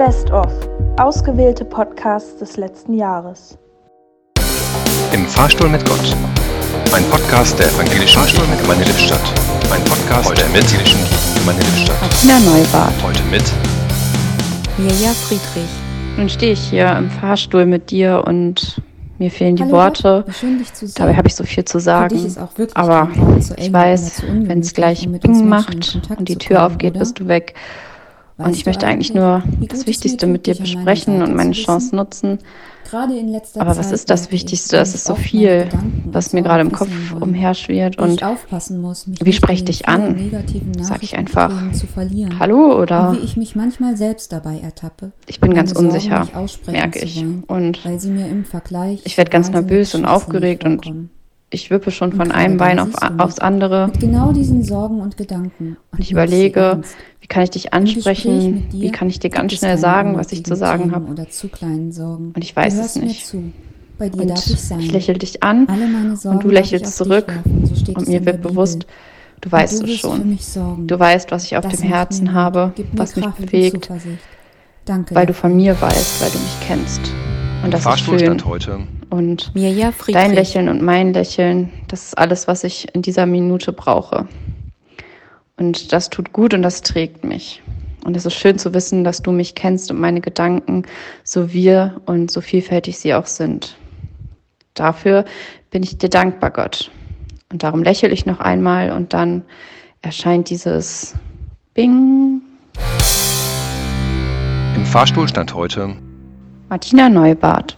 Best of. Ausgewählte Podcasts des letzten Jahres. Im Fahrstuhl mit Gott. Ein Podcast der evangelischen Fahrstuhl mit Gemeinde Lippstadt. Ein Podcast Heute der evangelischen Gemeinde Lippstadt. Martina Neubart. Heute mit Mirja Friedrich. Nun stehe ich hier im Fahrstuhl mit dir und mir fehlen die Hallo, Worte. Schön, dich zu sehen. Dabei habe ich so viel zu Für dich sagen. ist auch wirklich Aber ich weiß, wenn es gleich in macht und die Tür kommen, aufgeht, oder? bist du weg. Und ich möchte eigentlich eigentlich, nur das Wichtigste mit dir besprechen und meine? Chance nutzen. Aber was ist das Wichtigste? Es mich ist so viel, was mir gerade im Kopf umherschwirrt. Und wie spreche ich dich an? negativen Sag ich einfach zu verlieren. Hallo oder ich mich manchmal selbst dabei ertappe. ich bin ganz unsicher, merke ich. Und weil sie mir im Vergleich Ich werd ganz nervös und aufgeregt und. Ich wippe schon von einem Bein auf, aufs andere. Mit genau diesen Sorgen und Gedanken. Und ich überlege, wie kann ich dich ansprechen? dir Wie kann ich dir ganz schnell sagen, was ich zu sagen habe? Oder zu kleinen Sorgen. Und ich weiß du es nicht. Mir zu. Bei dir Und darf ich sein. ich lächle dich an Alle meine Sorgen und du lächelst zurück werfen, so und mir wird Bibel. bewusst, du weißt du es schon. Du weißt, was ich auf Das dem Herzen mir habe, was mich bewegt. Danke weil du von mir weißt, weil du mich kennst. Und das ist Fahrstuhl schön. stand heute Und Mirja Friedrich. dein Lächeln und mein Lächeln, das ist alles, was ich in dieser Minute brauche. Und das tut gut und das trägt mich. Und es ist schön zu wissen, dass du mich kennst und meine Gedanken, so wir und so vielfältig sie auch sind. Dafür bin ich dir dankbar, Gott. Und darum lächle ich noch einmal und dann erscheint dieses Bing. Im Fahrstuhl stand heute Martina Neubart.